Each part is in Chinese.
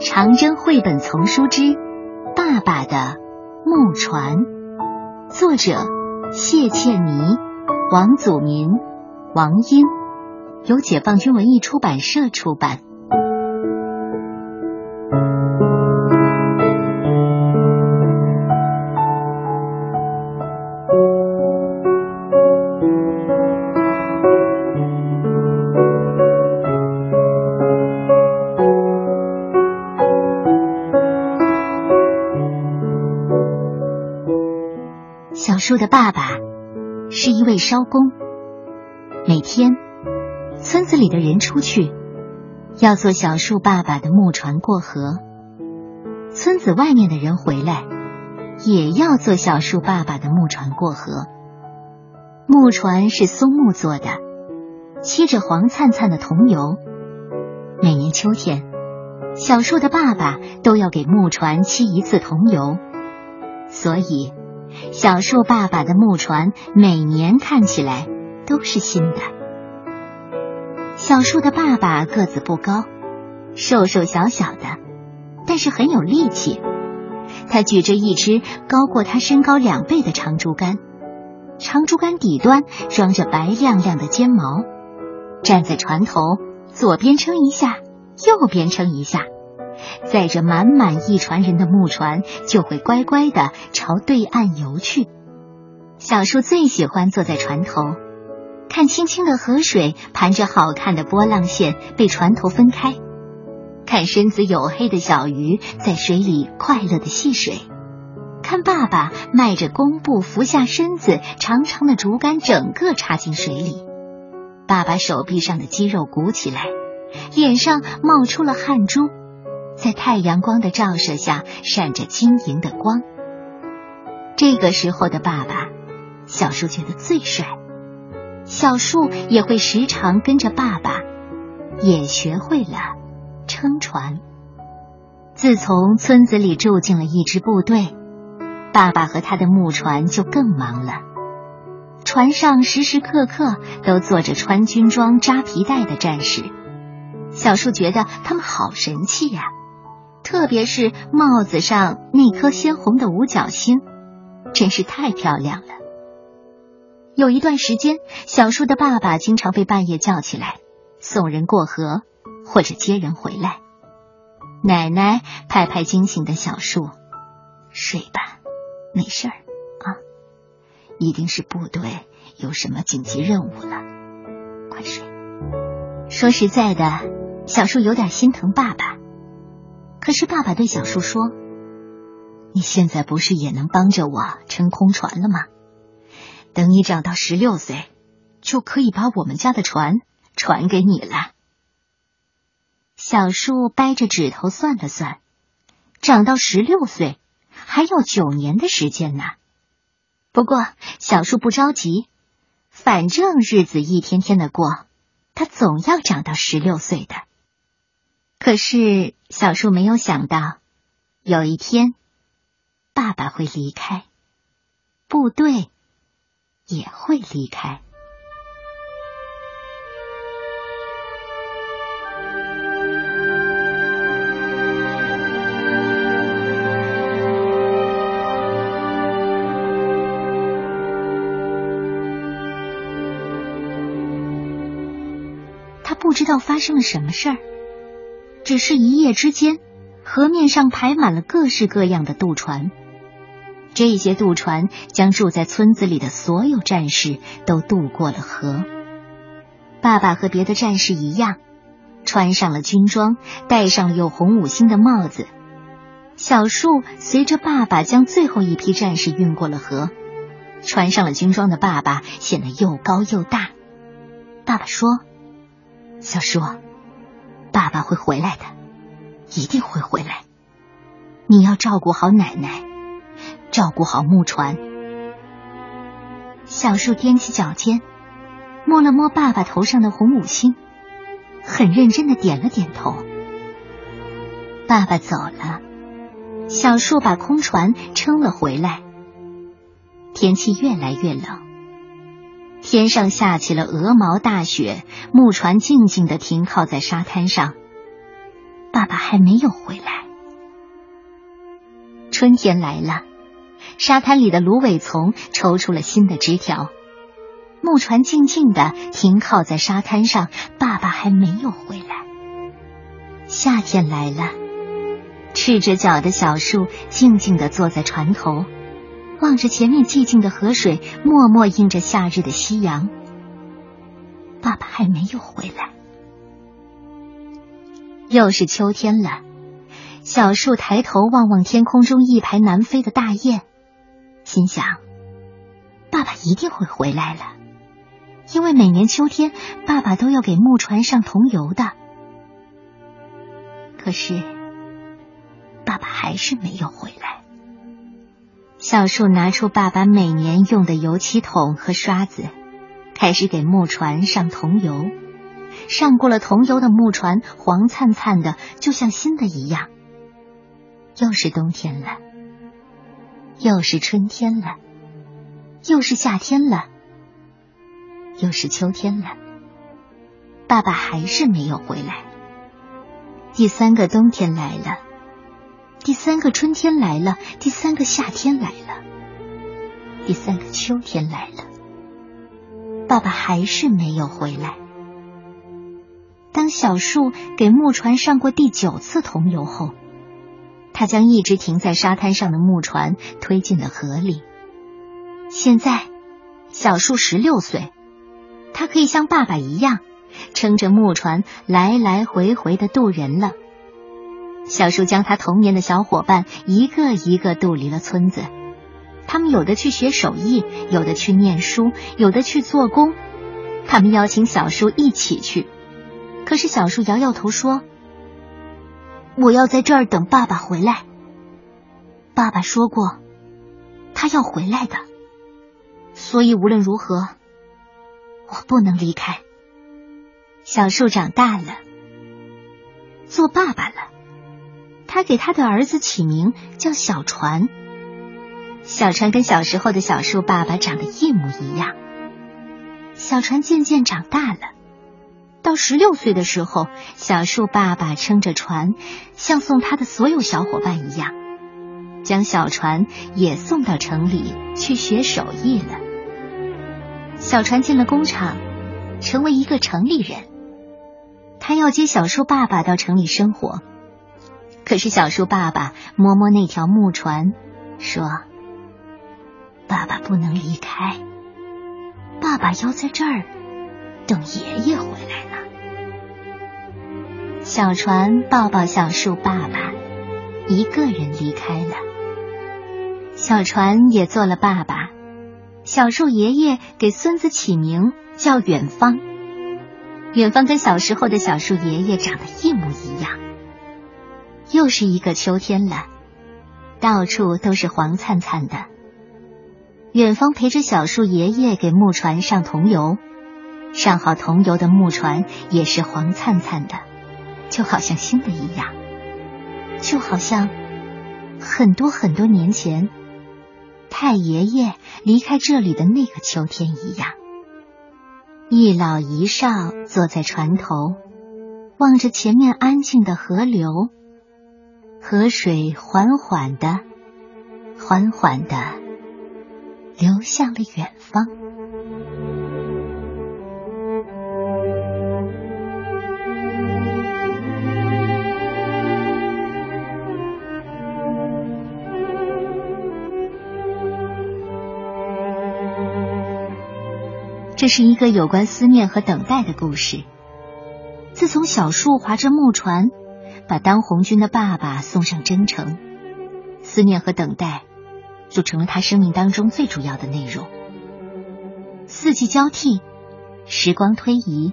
长征绘本丛书之《爸爸的木船》，作者谢倩妮、王祖民、王英，由解放军文艺出版社出版。树的爸爸是一位艄工，每天村子里的人出去要坐小树爸爸的木船过河，村子外面的人回来也要坐小树爸爸的木船过河。木船是松木做的，漆着黄灿灿的桐油。每年秋天，小树的爸爸都要给木船漆一次桐油，所以。小树爸爸的木船每年看起来都是新的。小树的爸爸个子不高，瘦瘦小小的，但是很有力气。他举着一只高过他身高两倍的长竹竿，长竹竿底端装着白亮亮的尖毛，站在船头，左边撑一下，右边撑一下。载着满满一船人的木船就会乖乖的朝对岸游去。小树最喜欢坐在船头，看清清的河水盘着好看的波浪线被船头分开，看身子黝黑的小鱼在水里快乐的戏水，看爸爸迈着弓步俯下身子，长长的竹竿整个插进水里，爸爸手臂上的肌肉鼓起来，脸上冒出了汗珠。在太阳光的照射下，闪着晶莹的光。这个时候的爸爸，小树觉得最帅。小树也会时常跟着爸爸，也学会了撑船。自从村子里住进了一支部队，爸爸和他的木船就更忙了。船上时时刻刻都坐着穿军装、扎皮带的战士。小树觉得他们好神气呀。特别是帽子上那颗鲜红的五角星，真是太漂亮了。有一段时间，小树的爸爸经常被半夜叫起来送人过河，或者接人回来。奶奶拍拍惊醒的小树：“睡吧，没事儿啊，一定是部队有什么紧急任务了，快睡。”说实在的，小树有点心疼爸爸。可是爸爸对小树说：“你现在不是也能帮着我撑空船了吗？等你长到十六岁，就可以把我们家的船传给你了。”小树掰着指头算了算，长到十六岁还要九年的时间呢。不过小树不着急，反正日子一天天的过，他总要长到十六岁的。可是小树没有想到，有一天，爸爸会离开，部队也会离开。他不知道发生了什么事儿。只是一夜之间，河面上排满了各式各样的渡船。这些渡船将住在村子里的所有战士都渡过了河。爸爸和别的战士一样，穿上了军装，戴上了有红五星的帽子。小树随着爸爸将最后一批战士运过了河。穿上了军装的爸爸显得又高又大。爸爸说：“小树。”爸爸会回来的，一定会回来。你要照顾好奶奶，照顾好木船。小树踮起脚尖，摸了摸爸爸头上的红五星，很认真的点了点头。爸爸走了，小树把空船撑了回来。天气越来越冷，天上下起了鹅毛大雪，木船静静的停靠在沙滩上。爸爸还没有回来。春天来了，沙滩里的芦苇丛抽出了新的枝条。木船静静的停靠在沙滩上，爸爸还没有回来。夏天来了，赤着脚的小树静静的坐在船头。望着前面寂静的河水，默默映着夏日的夕阳。爸爸还没有回来。又是秋天了，小树抬头望望天空中一排南飞的大雁，心想：爸爸一定会回来了，因为每年秋天，爸爸都要给木船上桐油的。可是，爸爸还是没有回来。小树拿出爸爸每年用的油漆桶和刷子，开始给木船上桐油。上过了桐油的木船黄灿灿的，就像新的一样。又是冬天了，又是春天了，又是夏天了，又是秋天了。爸爸还是没有回来。第三个冬天来了。第三个春天来了，第三个夏天来了，第三个秋天来了，爸爸还是没有回来。当小树给木船上过第九次桐油后，他将一直停在沙滩上的木船推进了河里。现在，小树十六岁，他可以像爸爸一样，撑着木船来来回回的渡人了。小树将他童年的小伙伴一个一个渡离了村子，他们有的去学手艺，有的去念书，有的去做工。他们邀请小树一起去，可是小树摇摇头说：“我要在这儿等爸爸回来。爸爸说过，他要回来的，所以无论如何，我不能离开。”小树长大了，做爸爸了。他给他的儿子起名叫小船。小船跟小时候的小树爸爸长得一模一样。小船渐渐长大了，到十六岁的时候，小树爸爸撑着船，像送他的所有小伙伴一样，将小船也送到城里去学手艺了。小船进了工厂，成为一个城里人。他要接小树爸爸到城里生活。可是小树爸爸摸摸那条木船，说：“爸爸不能离开，爸爸要在这儿等爷爷回来呢。”小船抱抱小树爸爸，一个人离开了。小船也做了爸爸，小树爷爷给孙子起名叫远方。远方跟小时候的小树爷爷长得一模一样。又是一个秋天了，到处都是黄灿灿的。远方陪着小树爷爷给木船上桐油，上好桐油的木船也是黄灿灿的，就好像新的一样，就好像很多很多年前太爷爷离开这里的那个秋天一样。一老一少坐在船头，望着前面安静的河流。河水缓缓的、缓缓的流向了远方。这是一个有关思念和等待的故事。自从小树划着木船。把当红军的爸爸送上征程，思念和等待就成了他生命当中最主要的内容。四季交替，时光推移，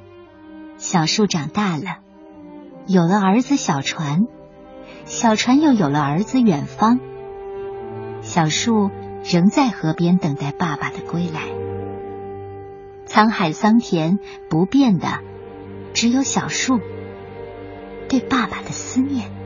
小树长大了，有了儿子小船，小船又有了儿子远方。小树仍在河边等待爸爸的归来。沧海桑田，不变的只有小树。对爸爸的思念。